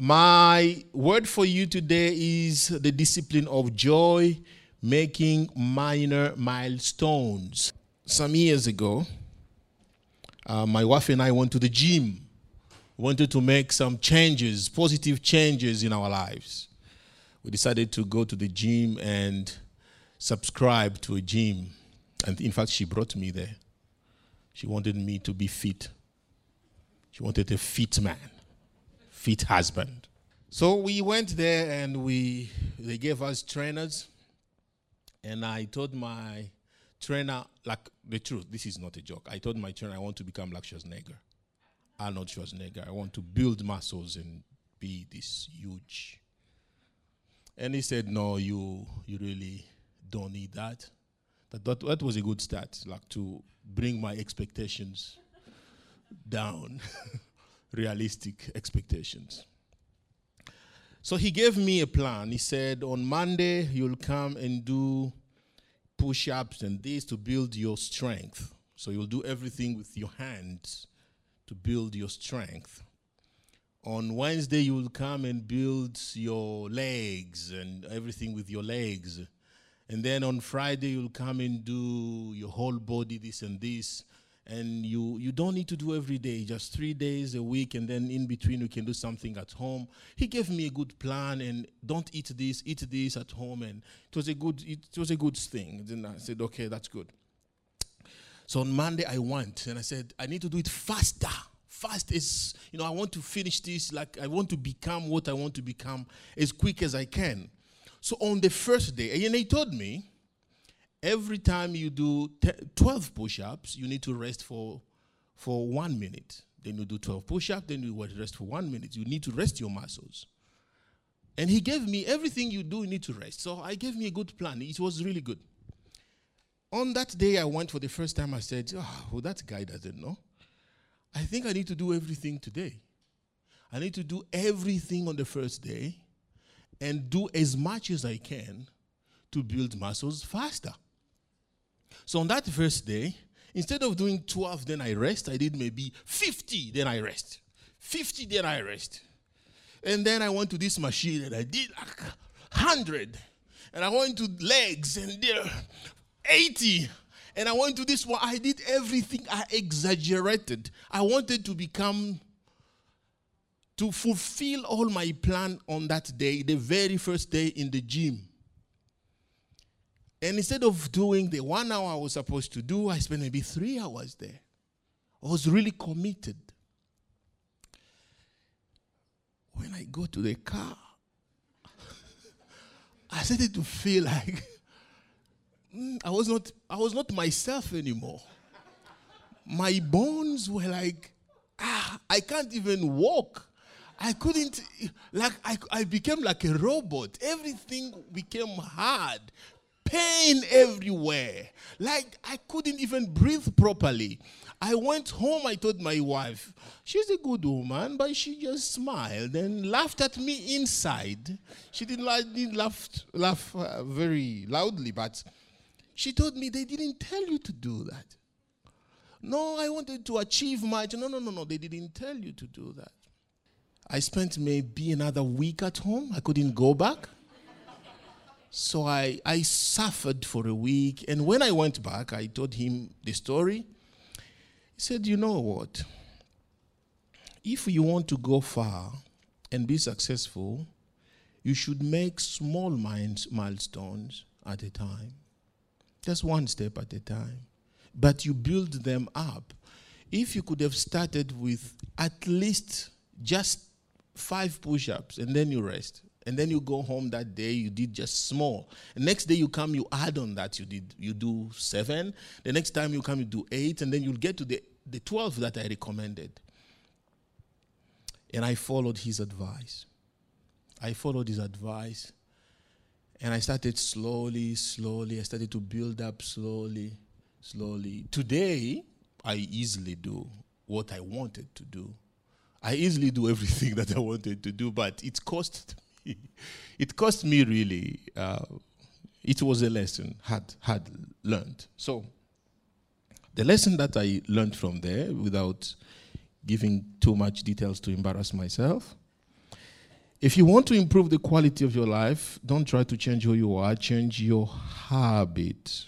My word for you today is the discipline of joy, making minor milestones. Some years ago, uh, my wife and I went to the gym. Wanted to make some changes, positive changes in our lives. We decided to go to the gym and subscribe to a gym. And in fact, she brought me there. She wanted me to be fit. She wanted a fit man fit husband. So we went there and we they gave us trainers, and I told my trainer, like the truth, this is not a joke. I told my trainer I want to become like Schwarzenegger, Arnold ah, Schwarzenegger. I want to build muscles and be this huge. And he said, No, you you really don't need that. That that, that was a good start, like to bring my expectations down. realistic expectations. So he gave me a plan. He said, On Monday, you'll come and do push ups and this to build your strength. So you'll do everything with your hands to build your strength. On Wednesday, you will come and build your legs and everything with your legs. And then on Friday, you'll come and do your whole body, this and this and you you don't need to do every day just three days a week and then in between you can do something at home. He gave me a good plan and don't eat this eat this at home. And it was a good it was a good thing. Then i said okay that's good. So on monday i went and i said i need to do it faster. Fast is you know i want to finish this. Like i want to become what i want to become as quick as i can. So on the first day and he told me every time you do 12 push-ups, you need to rest for, for one minute. Then you do 12 push-ups, then you rest for one minute. You need to rest your muscles. And he gave me everything you do, you need to rest. So I gave me a good plan. It was really good. On that day I went for the first time, I said, oh, well, that guy doesn't know. I think I need to do everything today. I need to do everything on the first day and do as much as I can to build muscles faster. So on that first day, instead of doing 12, then I rest, I did maybe 50, then I rest. 50, then I rest. And then I went to this machine and I did like 100. And I went to legs and there 80. And I went to this one. I did everything. I exaggerated. I wanted to become, to fulfill all my plan on that day, the very first day in the gym. And instead of doing the one hour I was supposed to do, I spent maybe three hours there. I was really committed. When I go to the car, I started to feel like mm, I was not I was not myself anymore. My bones were like, ah, I can't even walk. I couldn't, like, I, I became like a robot. Everything became hard pain everywhere. Like I couldn't even breathe properly. I went home, I told my wife, she's a good woman, but she just smiled and laughed at me inside. She didn't, didn't laugh, laugh uh, very loudly, but she told me they didn't tell you to do that. No, I wanted to achieve much. No, no, no, no, they didn't tell you to do that. I spent maybe another week at home. I couldn't go back. So I, I suffered for a week. And when I went back, I told him the story. He said, You know what? If you want to go far and be successful, you should make small milestones at a time. Just one step at a time. But you build them up. If you could have started with at least just five push ups and then you rest, and then you go home that day you did just small. The next day you come you add on that you did you do seven. The next time you come you do eight. And then you'll get to the, the 12 that i recommended. And i followed his advice. I followed his advice. And i started slowly slowly. I started to build up slowly slowly. Today i easily do what i wanted to do. I easily do everything that I wanted to do, but it cost it cost me really. Uh, it was a lesson had had learned. So the lesson that I learned from there, without giving too much details to embarrass myself, If you want to improve the quality of your life, don't try to change who you are, change your habit.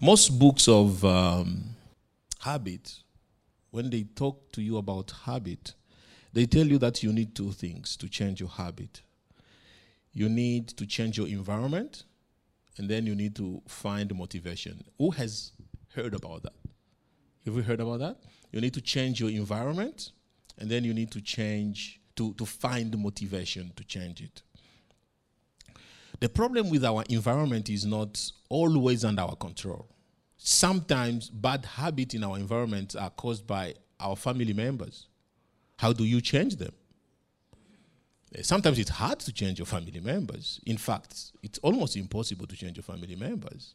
Most books of um, habit, when they talk to you about habit, they tell you that you need two things to change your habit. You need to change your environment, and then you need to find motivation. Who has heard about that? Have you heard about that? You need to change your environment, and then you need to change to, to find motivation to change it. The problem with our environment is not always under our control. Sometimes bad habits in our environment are caused by our family members. How do you change them? Eh, sometimes it's hard to change your family members. In fact, it's almost impossible to change your family members.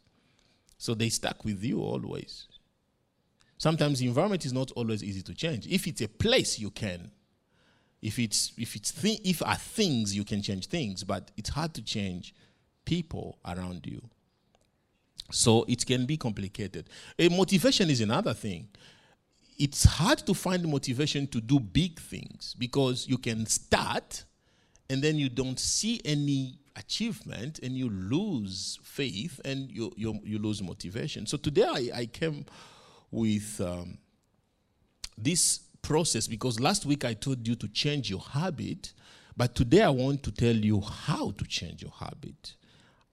So they stuck with you always. Sometimes the environment is not always easy to change. If it's a place, you can. If it's if it's th- if are things, you can change things, but it's hard to change people around you. So it can be complicated. A motivation is another thing. It's hard to find motivation to do big things because you can start and then you don't see any achievement and you lose faith and you, you, you lose motivation. So today I, I came with um, this process because last week I told you to change your habit, but today I want to tell you how to change your habit.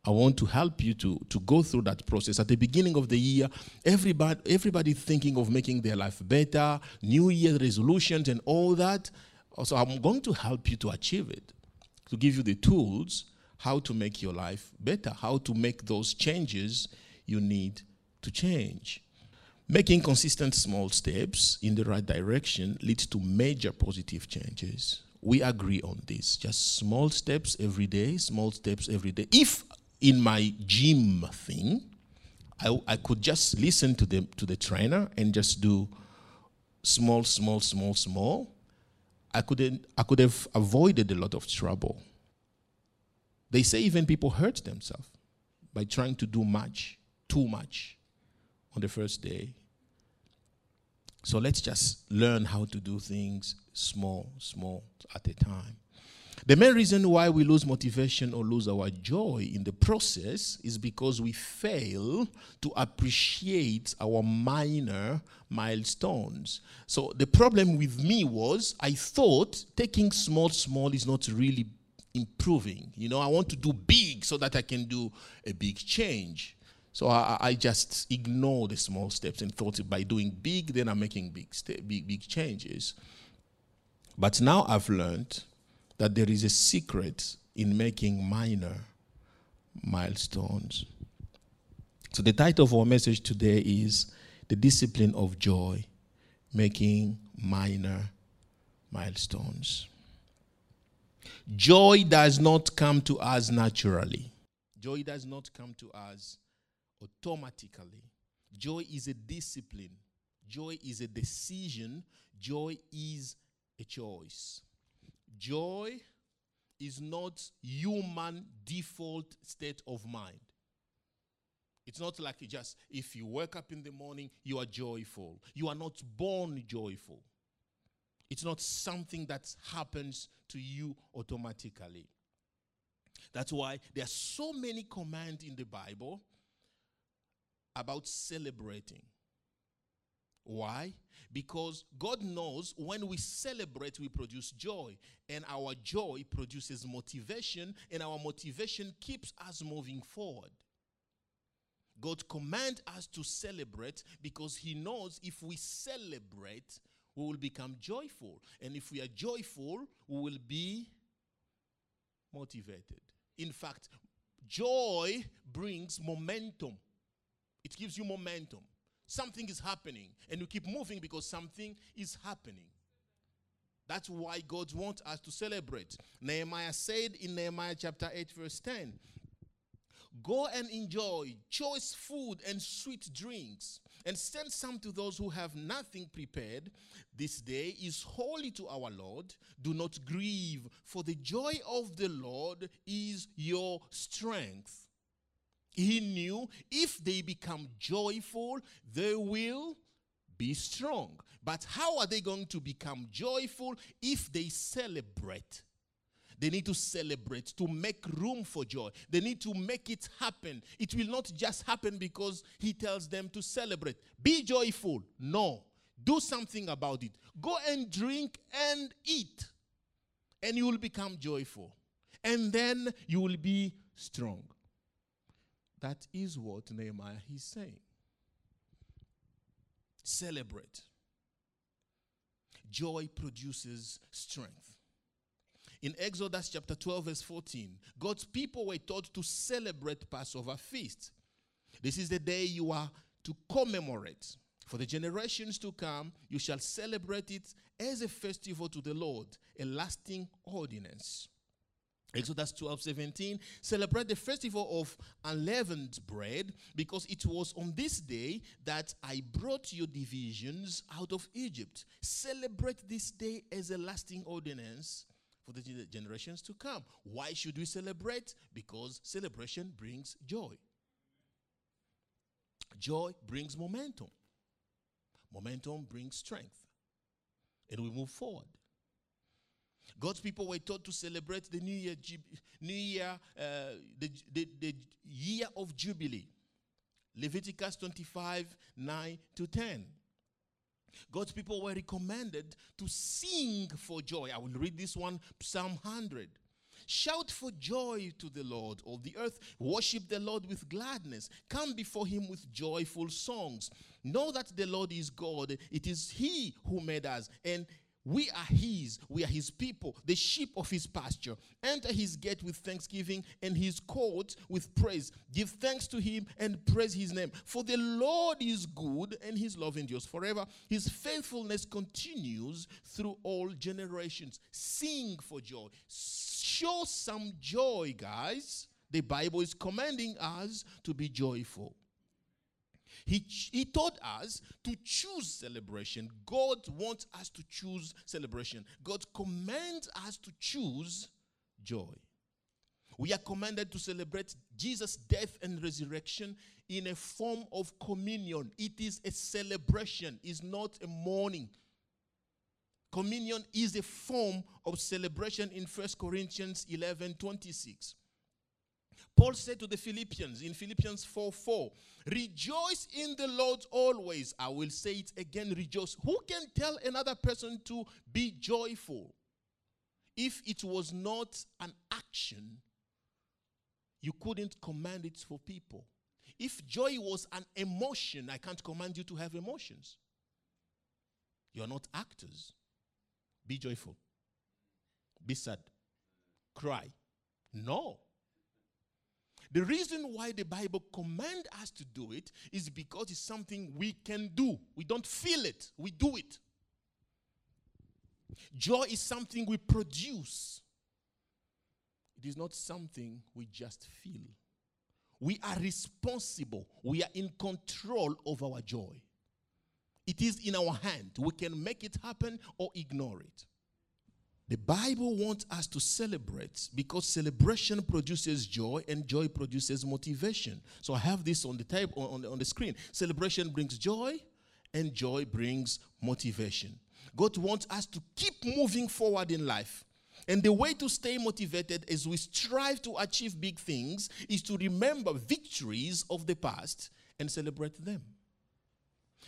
I want to help you to, to go through that process. At the beginning of the year, everybody, everybody thinking of making their life better, New Year resolutions, and all that. So I'm going to help you to achieve it, to give you the tools how to make your life better, how to make those changes you need to change. Making consistent small steps in the right direction leads to major positive changes. We agree on this. Just small steps every day, small steps every day. If in my gym thing, I, I could just listen to the, to the trainer and just do small, small, small, small, I, couldn't, I could have avoided a lot of trouble. They say even people hurt themselves by trying to do much, too much on the first day. So let's just learn how to do things small, small at a time. The main reason why we lose motivation or lose our joy in the process is because we fail to appreciate our minor milestones. So the problem with me was I thought taking small, small is not really improving. You know, I want to do big so that I can do a big change. So I, I, just ignore the small steps and thought by doing big, then I'm making big, big, big changes. But now I've learned that there is a secret in making minor milestones. So the title of our message today is The Discipline of Joy, Making Minor Milestones. Joy does not come to us naturally. Joy does not come to us automatically. Joy is a discipline, joy is a decision, joy is a choice. Joy is not human default state of mind. It's not like just if you wake up in the morning, you are joyful. You are not born joyful. It's not something that happens to you automatically. That's why there are so many commands in the Bible about celebrating. Why? Because God knows when we celebrate, we produce joy, and our joy produces motivation, and our motivation keeps us moving forward. God commands us to celebrate because He knows if we celebrate, we will become joyful. And if we are joyful, we will be motivated. In fact, joy brings momentum it gives you momentum. Something is happening, and you keep moving because something is happening. That's why God wants us to celebrate. Nehemiah said in Nehemiah chapter 8, verse 10 Go and enjoy choice food and sweet drinks, and send some to those who have nothing prepared. This day is holy to our Lord. Do not grieve, for the joy of the Lord is your strength. He knew if they become joyful, they will be strong. But how are they going to become joyful if they celebrate? They need to celebrate, to make room for joy. They need to make it happen. It will not just happen because He tells them to celebrate. Be joyful. No. Do something about it. Go and drink and eat, and you will become joyful. And then you will be strong. That is what Nehemiah is saying. Celebrate. Joy produces strength. In Exodus chapter 12, verse 14, God's people were taught to celebrate Passover feast. This is the day you are to commemorate. For the generations to come, you shall celebrate it as a festival to the Lord, a lasting ordinance. Exodus 12, 17, celebrate the festival of unleavened bread because it was on this day that I brought your divisions out of Egypt. Celebrate this day as a lasting ordinance for the generations to come. Why should we celebrate? Because celebration brings joy. Joy brings momentum. Momentum brings strength. And we move forward. God's people were taught to celebrate the New Year, New Year, uh, the, the, the year of Jubilee. Leviticus 25, 9 to 10. God's people were recommended to sing for joy. I will read this one, Psalm 100. Shout for joy to the Lord, all the earth. Worship the Lord with gladness. Come before him with joyful songs. Know that the Lord is God. It is he who made us, and we are his, we are his people, the sheep of his pasture. Enter his gate with thanksgiving and his court with praise. Give thanks to him and praise his name. For the Lord is good and his love endures forever. His faithfulness continues through all generations. Sing for joy. Show some joy, guys. The Bible is commanding us to be joyful. He, he taught us to choose celebration. God wants us to choose celebration. God commands us to choose joy. We are commanded to celebrate Jesus' death and resurrection in a form of communion. It is a celebration, it's not a mourning. Communion is a form of celebration in 1 Corinthians 11 26. Paul said to the Philippians in Philippians 4 4, Rejoice in the Lord always. I will say it again, rejoice. Who can tell another person to be joyful? If it was not an action, you couldn't command it for people. If joy was an emotion, I can't command you to have emotions. You're not actors. Be joyful. Be sad. Cry. No. The reason why the Bible commands us to do it is because it's something we can do. We don't feel it, we do it. Joy is something we produce. It is not something we just feel. We are responsible. We are in control of our joy. It is in our hand. We can make it happen or ignore it. The Bible wants us to celebrate because celebration produces joy and joy produces motivation. So I have this on the table on the, on the screen. Celebration brings joy and joy brings motivation. God wants us to keep moving forward in life. And the way to stay motivated as we strive to achieve big things is to remember victories of the past and celebrate them.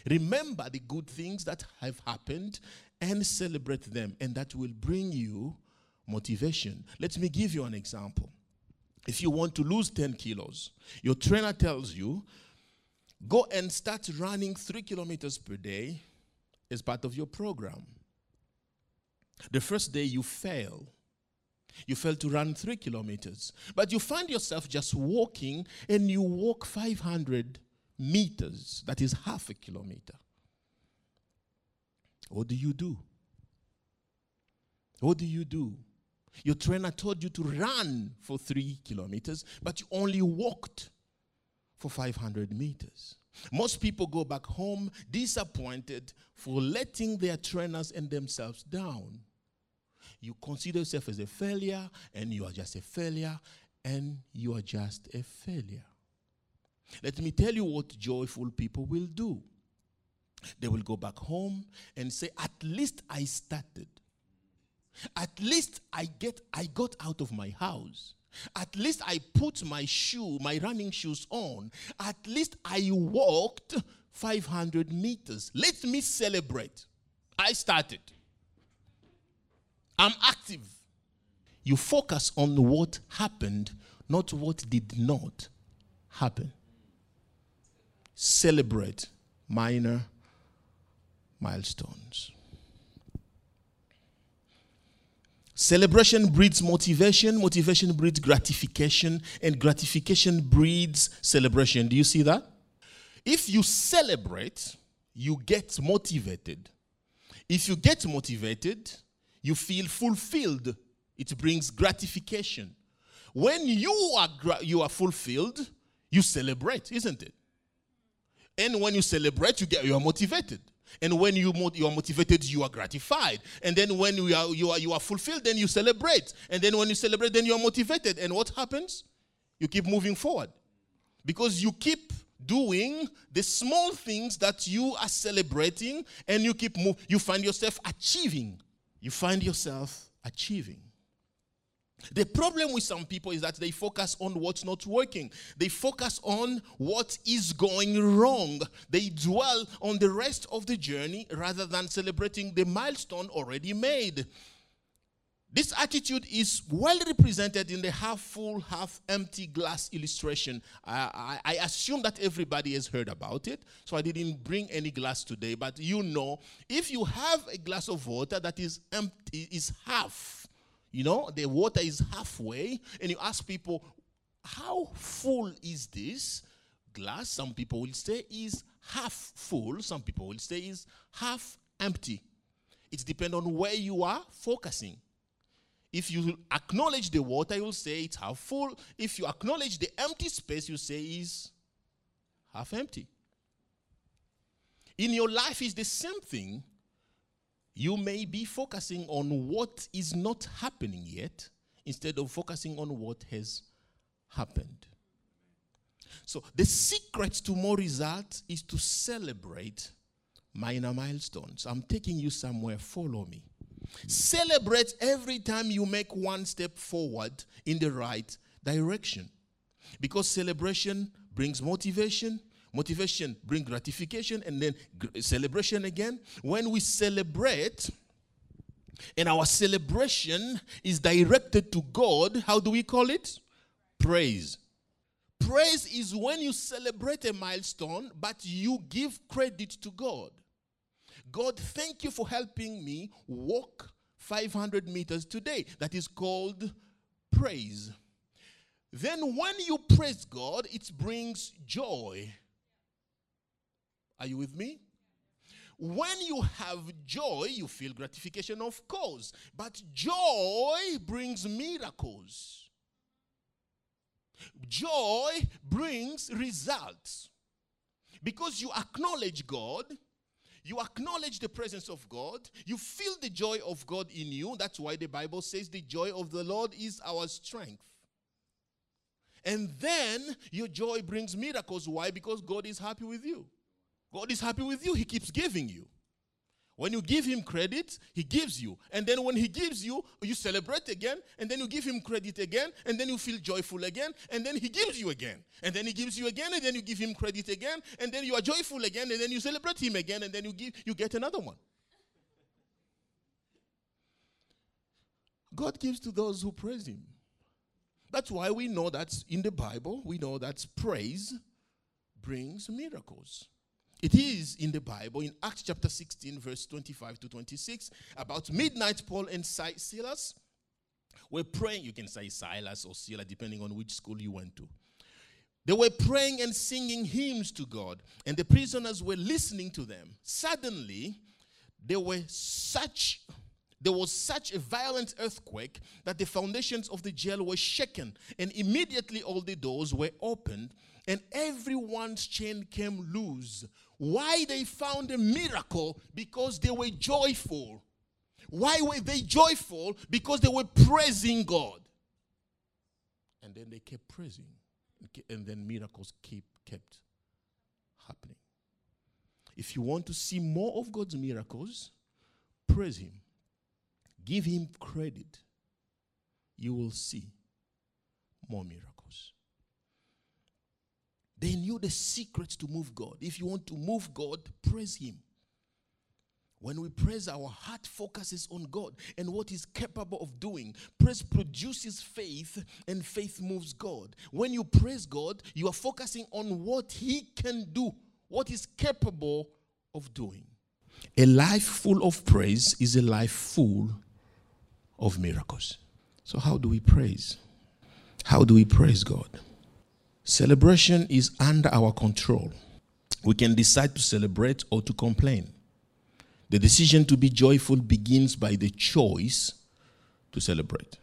Remember the good things that have happened and celebrate them, and that will bring you motivation. Let me give you an example. If you want to lose 10 kilos, your trainer tells you, go and start running three kilometers per day as part of your program. The first day you fail. You fail to run three kilometers, but you find yourself just walking and you walk 500 meters, that is half a kilometer. What do you do? What do you do? Your trainer told you to run for three kilometers, but you only walked for 500 meters. Most people go back home disappointed for letting their trainers and themselves down. You consider yourself as a failure, and you are just a failure, and you are just a failure. Let me tell you what joyful people will do. They will go back home and say, At least I started. At least I get I got out of my house. At least I put my shoe, my running shoes on. At least I walked 500 meters. Let me celebrate. I started. I'm active. You focus on what happened, not what did not happen. Celebrate minor milestones. Celebration breeds motivation, motivation breeds gratification, and gratification breeds celebration. Do you see that? If you celebrate, you get motivated. If you get motivated, you feel fulfilled. It brings gratification. When you are, you are fulfilled, you celebrate, isn't it? And when you celebrate, you get you are motivated. And when you, you are motivated, you are gratified. And then when you are, you, are, you are fulfilled, then you celebrate. And then when you celebrate, then you are motivated. And what happens? You keep moving forward. Because you keep doing the small things that you are celebrating and you keep move, you find yourself achieving. You find yourself achieving. The problem with some people is that they focus on what's not working. They focus on what is going wrong. They dwell on the rest of the journey rather than celebrating the milestone already made. This attitude is well represented in the half full, half empty glass illustration. I, I, I, assume that everybody has heard about it, so I didn't bring any glass today. But you know, if you have a glass of water that is empty, is half, you know, the water is halfway, and you ask people, How full is this glass? Some people will say is half full, some people will say is half empty. It depends on where you are focusing. If you acknowledge the water, you'll say it's half full. If you acknowledge the empty space, you say is half empty. In your life, is the same thing you may be focusing on what is not happening yet instead of focusing on what has happened. So, the secret to more results is to celebrate minor milestones. I'm taking you somewhere, follow me. Celebrate every time you make one step forward in the right direction. Because celebration brings motivation, Motivation bring gratification and then celebration again. When we celebrate, and our celebration is directed to God, how do we call it? Praise. Praise is when you celebrate a milestone, but you give credit to God. God, thank you for helping me walk 500 meters today. That is called praise. Then, when you praise God, it brings joy. Are you with me? When you have joy, you feel gratification, of course. But joy brings miracles. Joy brings results. Because you acknowledge God, you acknowledge the presence of God, you feel the joy of God in you. That's why the Bible says the joy of the Lord is our strength. And then your joy brings miracles. Why? Because God is happy with you. God is happy with you, He keeps giving you. When you give Him credit, He gives you. And then when He gives you, you celebrate again, and then you give Him credit again, and then you feel joyful again, and then He gives you again. And then He gives you again, and then you give Him credit again, and then you are joyful again, and then you celebrate Him again, and then you give you get another one. God gives to those who praise Him. That's why we know that in the Bible, we know that praise brings miracles. It is in the Bible, in Acts chapter 16, verse 25 to 26, about midnight, Paul and Silas were praying. You can say Silas or Silas, depending on which school you went to. They were praying and singing hymns to God, and the prisoners were listening to them. Suddenly, there were such there was such a violent earthquake that the foundations of the jail were shaken, and immediately all the doors were opened, and everyone's chain came loose. Why they found a miracle? Because they were joyful. Why were they joyful? Because they were praising God. And then they kept praising. And then miracles keep, kept happening. If you want to see more of God's miracles, praise Him. give Him credit, you will see more miracles. They knew the secret to move God. If you want to move God, praise Him. When we praise, our heart focuses on God and what He's capable of doing. Praise produces faith, and faith moves God. When you praise God, you are focusing on what He can do, what He's capable of doing. A life full of praise is a life full of miracles. So, how do we praise? How do we praise God? Celebration is under our control. We can decide to celebrate or to complain. The decision to be joyful begins by the choice to celebrate.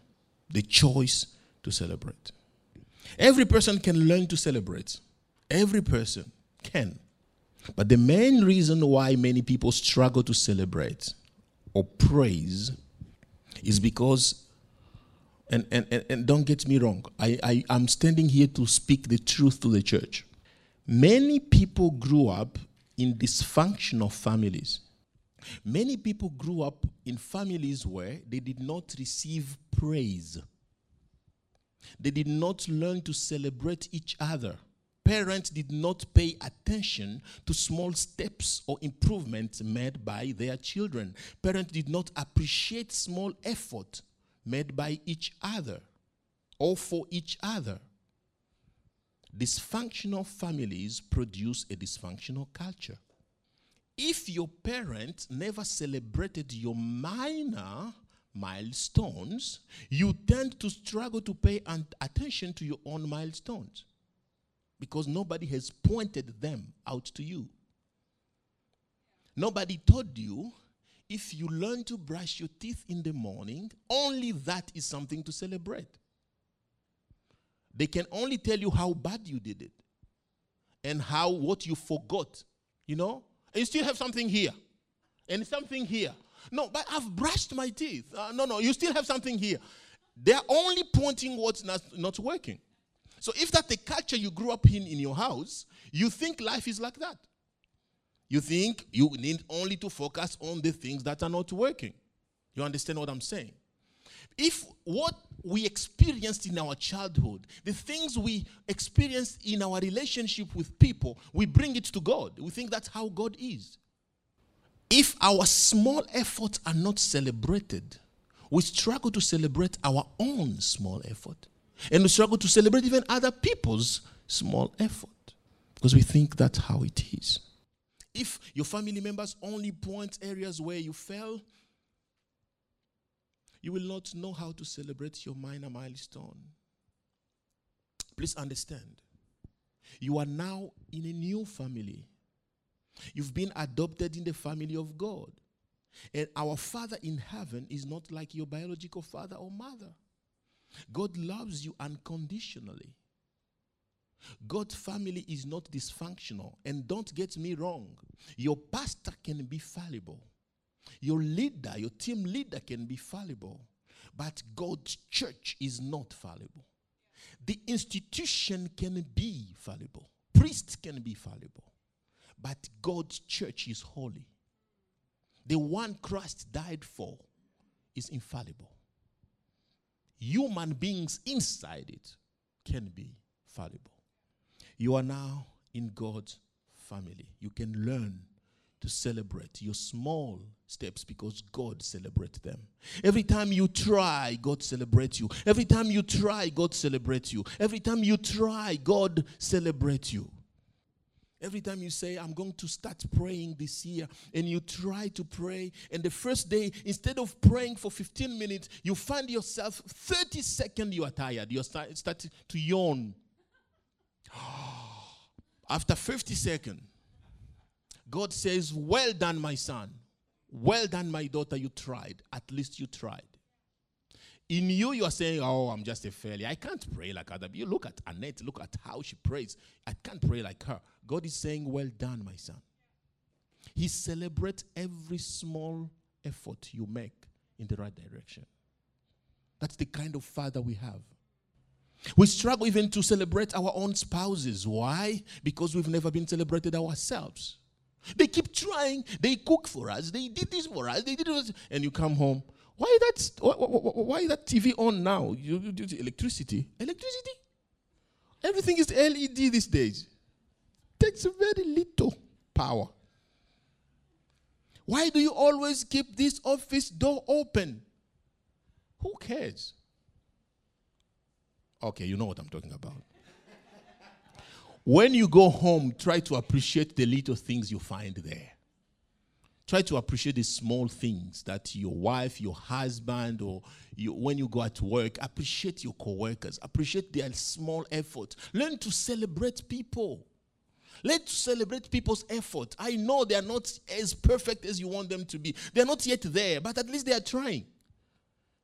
The choice to celebrate. Every person can learn to celebrate. Every person can. But the main reason why many people struggle to celebrate or praise is because, and, and, and, and don't get me wrong, I, I, I'm standing here to speak the truth to the church. Many people grew up in dysfunctional families Many people grew up in families where they did not receive praise. They did not learn to celebrate each other. Parents did not pay attention to small steps or improvements made by their children. Parents did not appreciate small effort made by each other or for each other. Dysfunctional families produce a dysfunctional culture if your parents never celebrated your minor milestones, you tend to struggle to pay attention to your own milestones because nobody has pointed them out to you. Nobody told you if you learn to brush your teeth in the morning, only that is something to celebrate. They can only tell you how bad you did it and how what you forgot, you know? And you still have something here and something here. No, but I've brushed my teeth. Uh, no, no, you still have something here. They're only pointing what's not, not working. So if that's the culture you grew up in in your house, you think life is like that. You think you need only to focus on the things that are not working. You understand what I'm saying? If what we experienced in our childhood, the things we experienced in our relationship with people, we bring it to God. We think that's how God is. If our small efforts are not celebrated, we struggle to celebrate our own small effort. And we struggle to celebrate even other people's small effort because we think that's how it is. If your family members only point areas where you fell, you will not know how to celebrate your minor milestone. Please understand. You are now in a new family. You've been adopted in the family of God. And our Father in heaven is not like your biological father or mother. God loves you unconditionally. God's family is not dysfunctional. And don't get me wrong, your pastor can be fallible. Your leader, your team leader can be fallible, but God's church is not fallible. The institution can be fallible, priests can be fallible, but God's church is holy. The one Christ died for is infallible. Human beings inside it can be fallible. You are now in God's family. You can learn to celebrate your small steps because God celebrates them. Every time you try, God celebrates you. Every time you try, God celebrates you. Every time you try, God celebrates you. Every time you say, I'm going to start praying this year, and you try to pray, and the first day, instead of praying for 15 minutes, you find yourself 30 seconds you are tired. You start, to yawn. After 50 seconds, God says, Well done, my son. Well done, my daughter. You tried. At least you tried. In you, you are saying, Oh, I'm just a failure. I can't pray like other people. You look at Annette, look at how she prays. I can't pray like her. God is saying, Well done, my son. He celebrates every small effort you make in the right direction. That's the kind of father we have. We struggle even to celebrate our own spouses. Why? Because we've never been celebrated ourselves. They keep trying. They cook for us. They did this for us. They did this. And you come home. Why that? Why, why that TV on now? You, you, electricity, electricity. Everything is LED these days. Takes very little power. Why do you always keep this office door open? Who cares? Okay, you know what I'm talking about. when you go home, try to appreciate the little things you find there. Try to appreciate the small things that your wife, your husband, or you, when you go at work, appreciate your co-workers, appreciate their small effort. Learn to celebrate people. Let's celebrate people's effort. I know they are not as perfect as you want them to be. They are not yet there, but at least they are trying.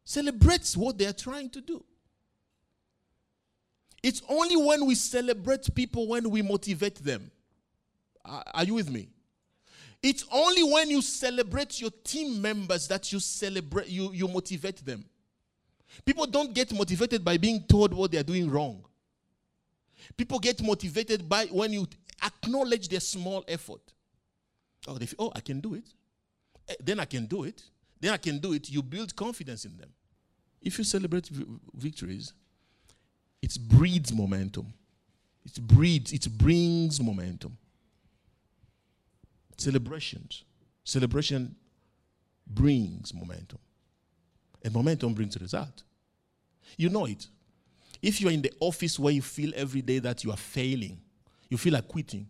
Celebrate what they are trying to do. It's only when we celebrate people when we motivate them. Are you with me? It's only when you celebrate your team members that you celebrate you, you motivate them. People don't get motivated by being told what they're doing wrong. People get motivated by when you acknowledge their small effort. Oh, they feel, oh, I can do it. Eh, then I can do it. Then I can do it. You build confidence in them. If you celebrate v- victories, it breeds momentum. It breeds, it brings momentum. Celebrations. Celebration brings momentum. And momentum brings result. You know it. If you're in the office where you feel every day that you are failing, you feel like quitting,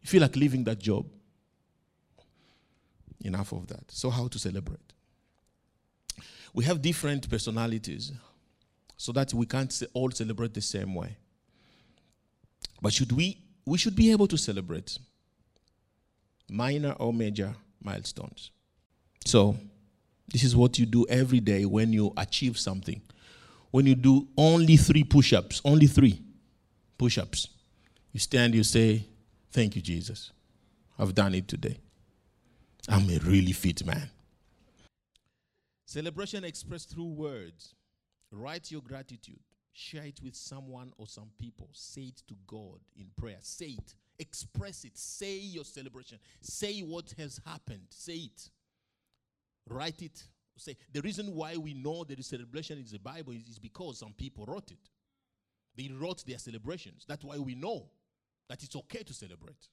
you feel like leaving that job, enough of that. So, how to celebrate? We have different personalities so that we can't all celebrate the same way. But should we we should be able to celebrate minor or major milestones. So, this is what you do every day when you achieve something. When you do only 3 push-ups, only 3 push-ups. You stand, you say, "Thank you, Jesus. I've done it today. I'm a really fit man." Celebration expressed through words. Write your gratitude. Share it with someone or some people. Say it to God in prayer. Say it. Express it. Say your celebration. Say what has happened. Say it. Write it. Say the reason why we know there is celebration in the Bible is, is because some people wrote it. They wrote their celebrations. That's why we know that it's okay to celebrate.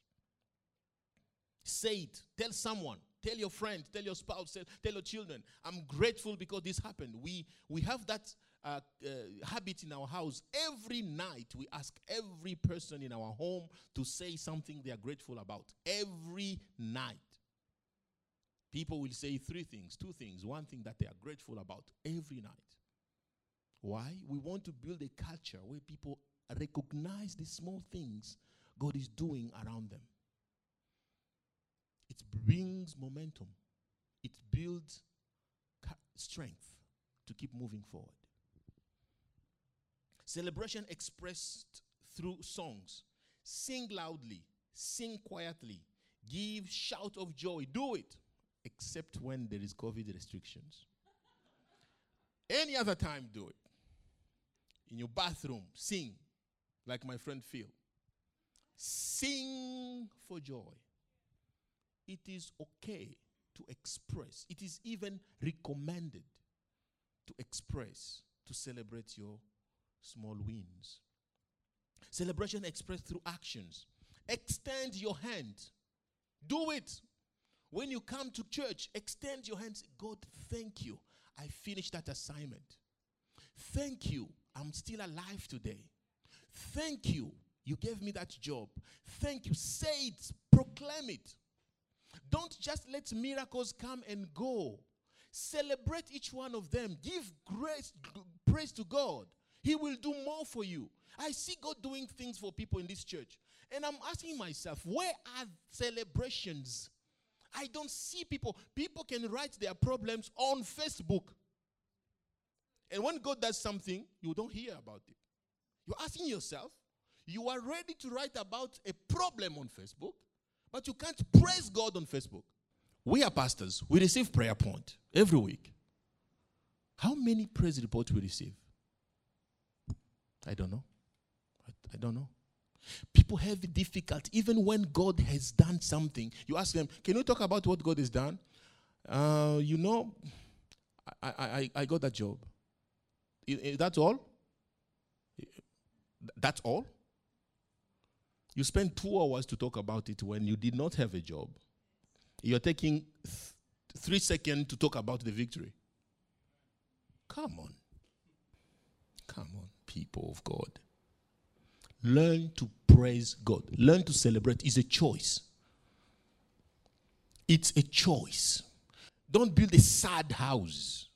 Say it. Tell someone. Tell your friend. Tell your spouse. Tell, tell your children. I'm grateful because this happened. We we have that uh, uh, habit in our house. Every night, we ask every person in our home to say something they are grateful about. Every night. People will say three things, two things, one thing that they are grateful about every night. Why? We want to build a culture where people recognize the small things God is doing around them. It brings momentum, it builds strength to keep moving forward. Celebration expressed through songs. Sing loudly, sing quietly, give shout of joy. Do it, except when there is COVID restrictions. Any other time, do it. In your bathroom, sing, like my friend Phil. Sing for joy. It is okay to express, it is even recommended to express, to celebrate your small wins. Celebration expressed through actions. Extend your hand. Do it. When you come to church, extend your hands. God, thank you. I finished that assignment. Thank you. I'm still alive today. Thank you. You gave me that job. Thank you. Say it. Proclaim it. Don't just let miracles come and go. Celebrate each one of them. Give grace, praise to God. He will do more for you. I see God doing things for people in this church. And I'm asking myself, where are celebrations? I don't see people. People can write their problems on Facebook. And when God does something, you don't hear about it. You're asking yourself, you are ready to write about a problem on Facebook, but you can't praise God on Facebook. We are pastors. We receive prayer point every week. How many praise reports we receive? I don't know. I, don't know. People have it difficult even when God has done something. You ask them, Can you talk about what God has done? Uh, you know, I, I, I got that job. That's all? That's all? You spent two hours to talk about it when you did not have a job. You're taking th- three seconds to talk about the victory. Come on. Come on, people of God. Learn to praise God. Learn to celebrate. It's a choice. It's a choice. Don't build a sad house,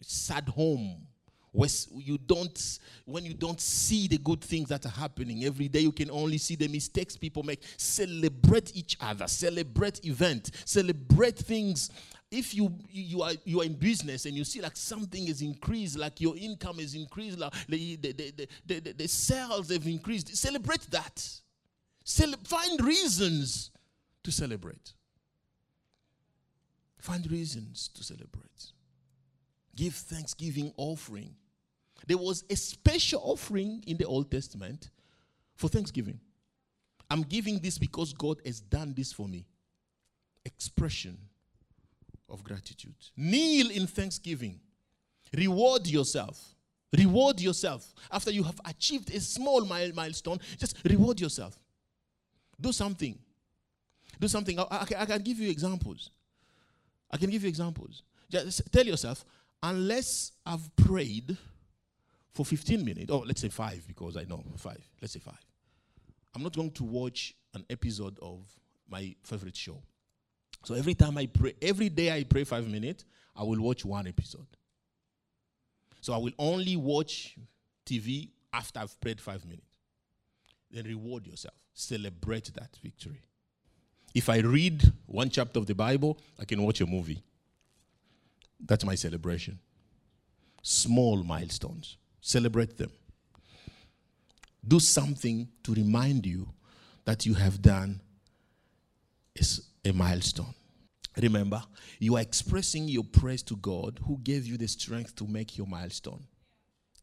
a sad home. You don't, when you don't see the good things that are happening every day, you can only see the mistakes people make. Celebrate each other, celebrate event, celebrate things if you you are you are in business and you see like something is increased, like your income is increased, like the the, the, the, the, the sales have increased, celebrate that. Cele- find reasons to celebrate. Find reasons to celebrate. Give thanksgiving offering. There was a special offering in the Old Testament for thanksgiving. I'm giving this because God has done this for me. Expression of gratitude. Kneel in thanksgiving. Reward yourself. Reward yourself. After you have achieved a small milestone, just reward yourself. Do something. Do something. I, I, I can give you examples. I can give you examples. Just tell yourself, unless I've prayed for 15 minutes, or let's say five, because I know five, let's say five, I'm not going to watch an episode of my favorite show. So every time I pray, every day I pray five minutes, I will watch one episode. So I will only watch TV after I've prayed five minutes. Then reward yourself. Celebrate that victory. If I read one chapter of the Bible, I can watch a movie. That's my celebration. Small milestones. Celebrate them. Do something to remind you that you have done is a milestone. Remember, you are expressing your praise to God who gave you the strength to make your milestone.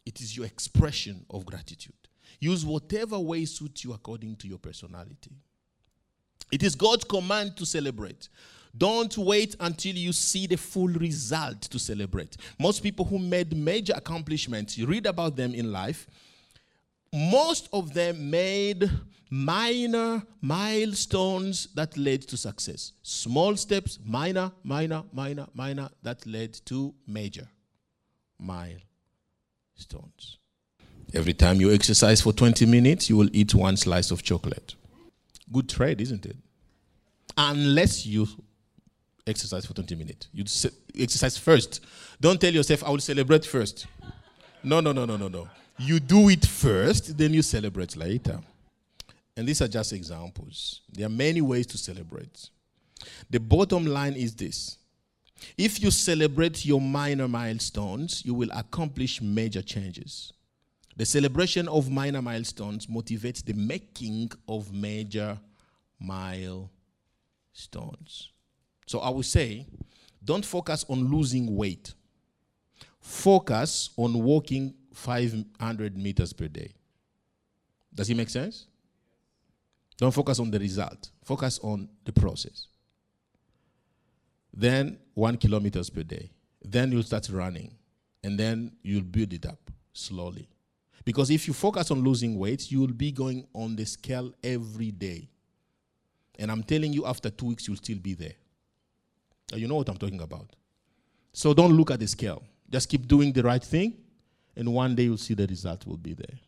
It is your expression of gratitude. Use whatever way suits you according to your personality. It is God's command to celebrate. Don't wait until you see the full result to celebrate. Most people who made major accomplishments, you read about them in life, most of them made minor milestones that led to success. Small steps, minor, minor, minor, minor, that led to major milestones. Every time you exercise for 20 minutes, you will eat one slice of chocolate. Good trade, isn't it? Unless you exercise for 20 minutes. You exercise first. Don't tell yourself, I will celebrate first. No, no, no, no, no, no. You do it first, then you celebrate later. And these are just examples. There are many ways to celebrate. The bottom line is this if you celebrate your minor milestones, you will accomplish major changes. The celebration of minor milestones motivates the making of major milestones. So I will say, don't focus on losing weight. Focus on walking 500 meters per day. Does it make sense? Don't focus on the result. Focus on the process. Then one kilometers per day. Then you'll start running. And then you'll build it up slowly. Because if you focus on losing weight, you will be going on the scale every day. And I'm telling you, after two weeks, you'll still be there. You know what I'm talking about. So don't look at the scale. Just keep doing the right thing, and one day you'll see the result will be there.